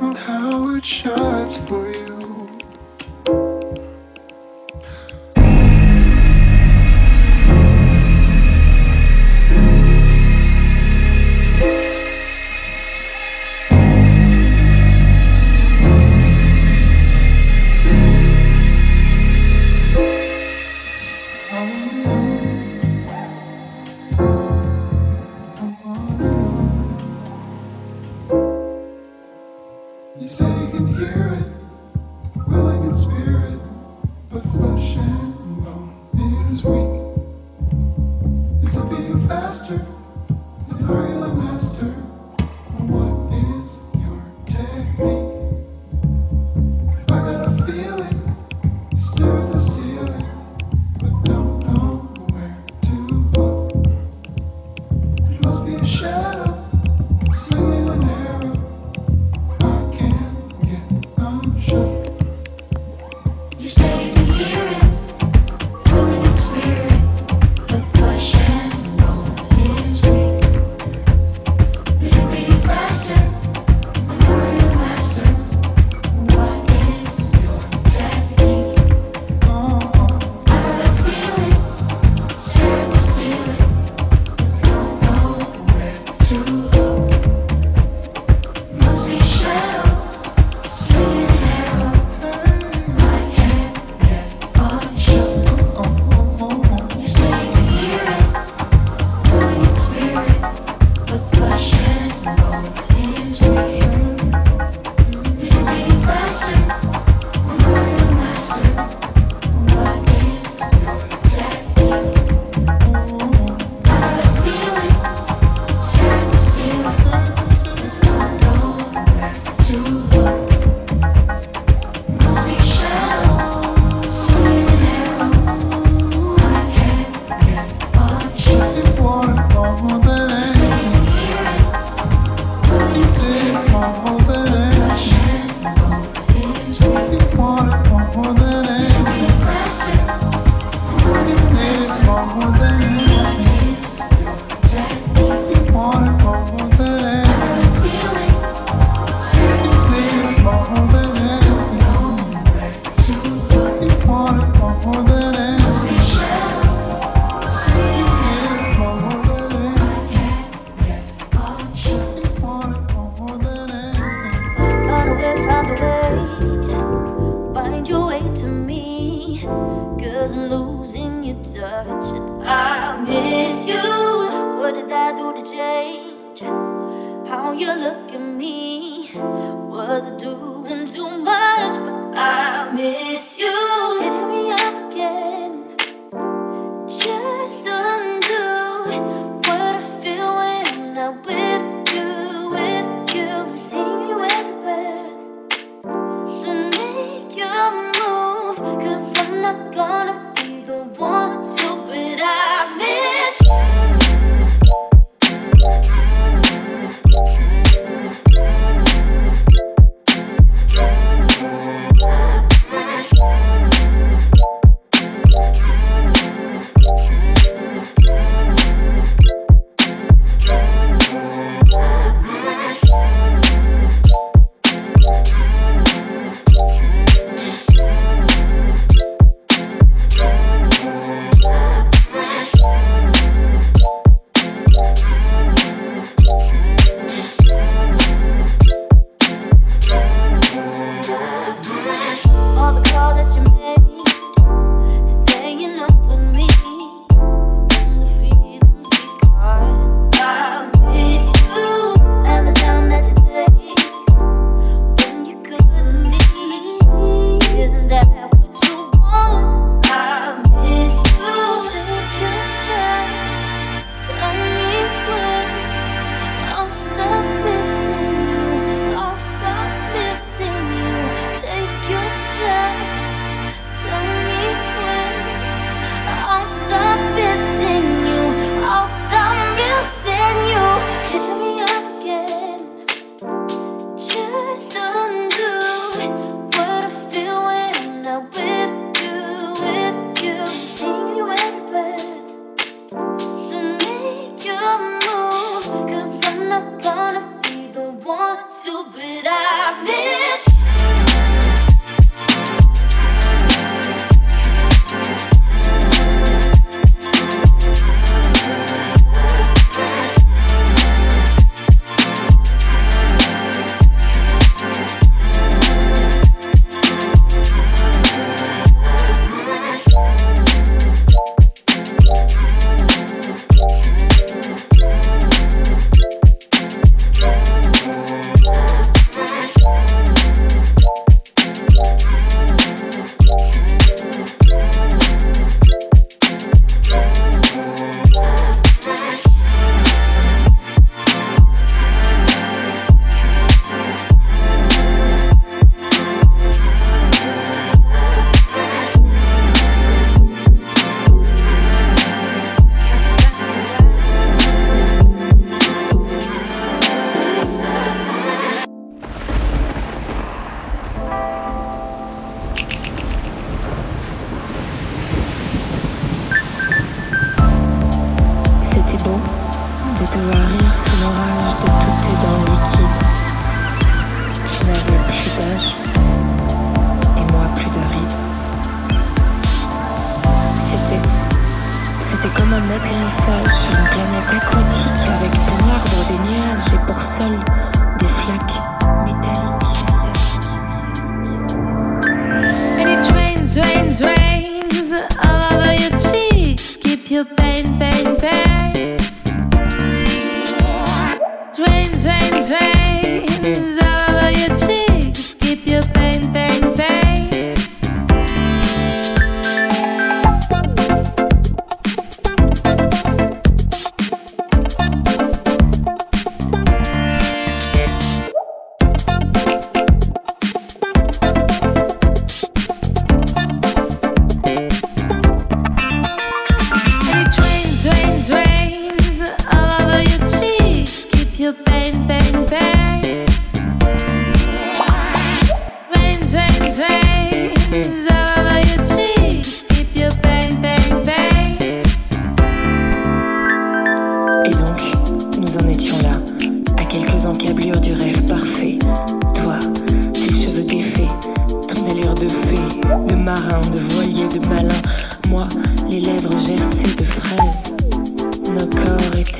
and how it shines for you.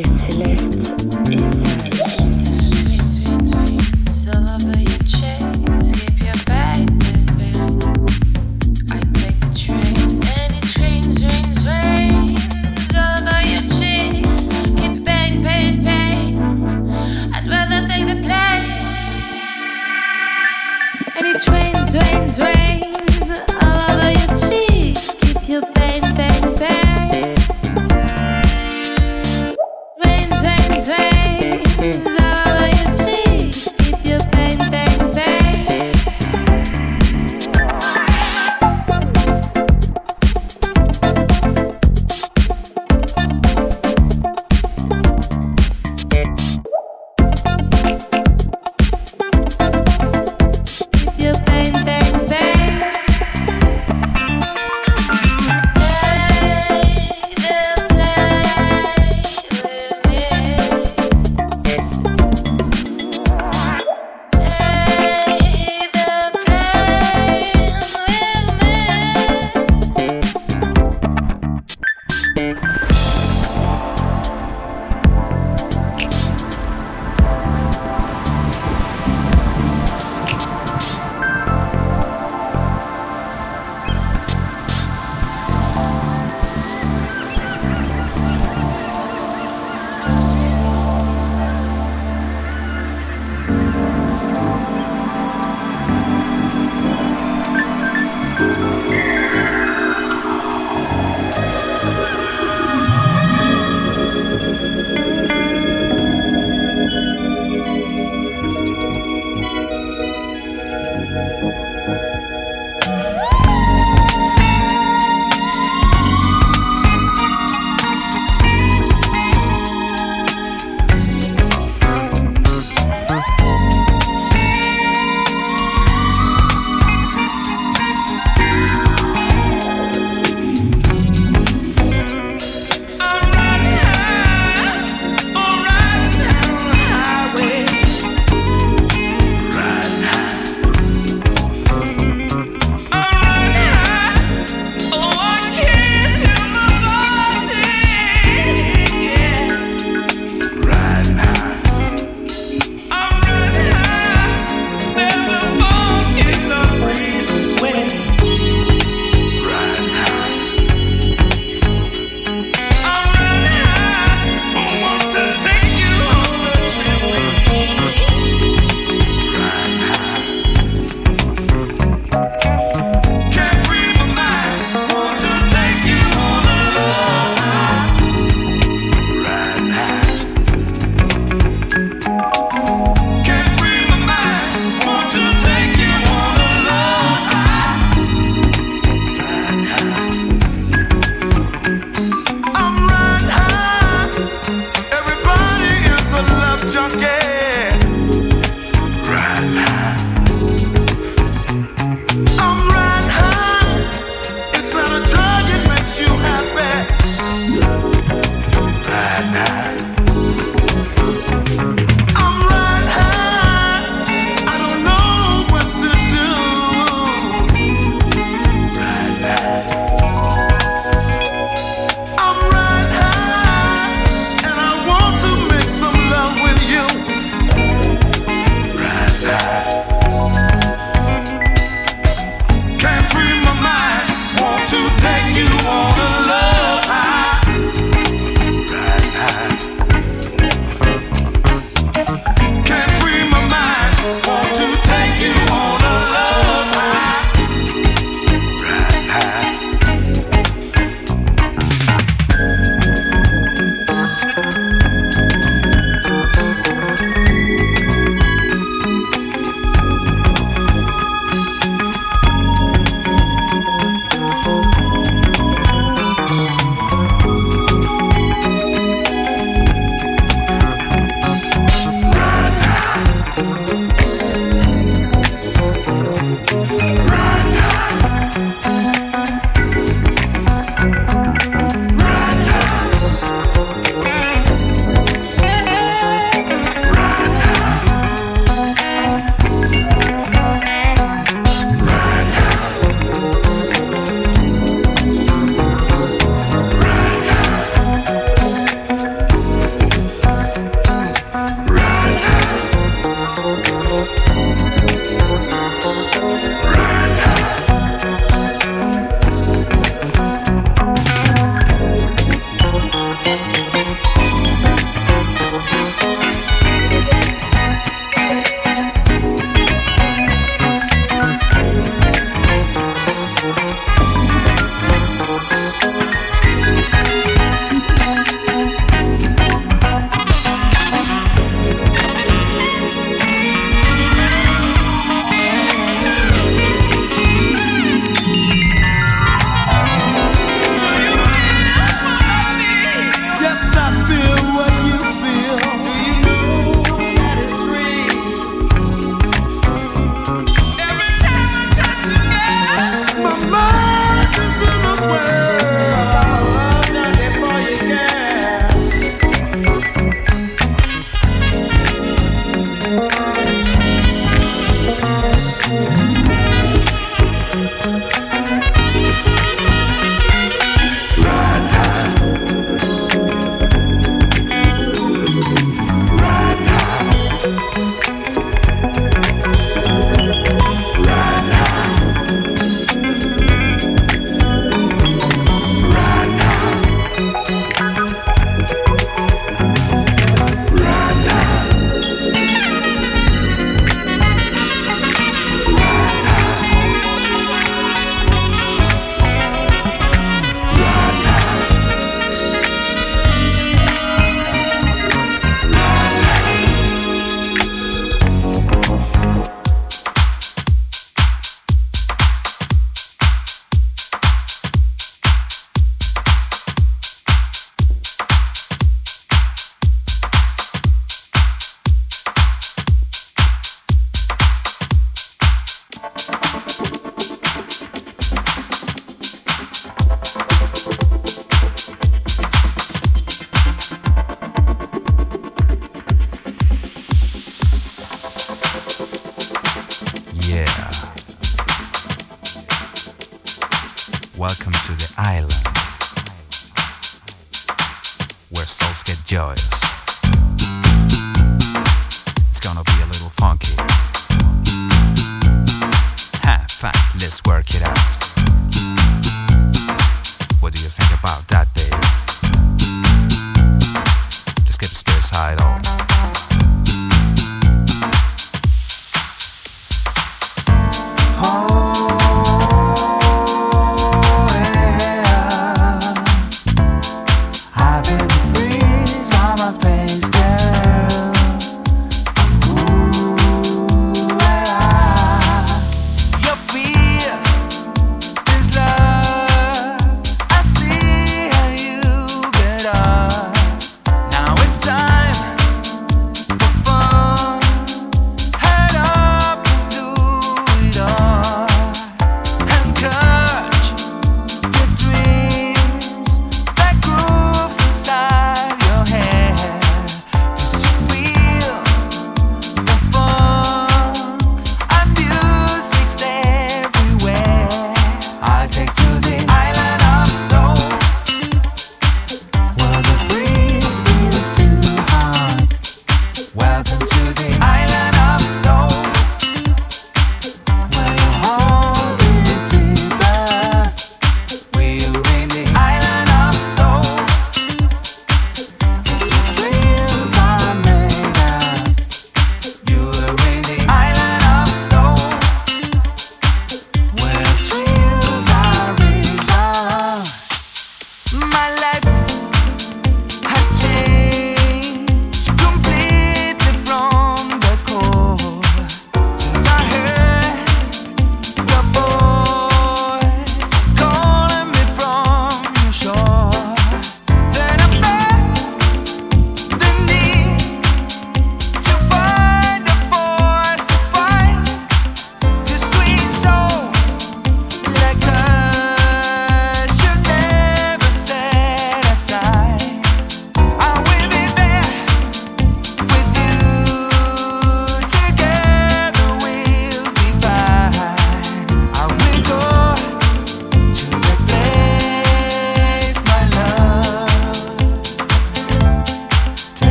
Célestes et sages.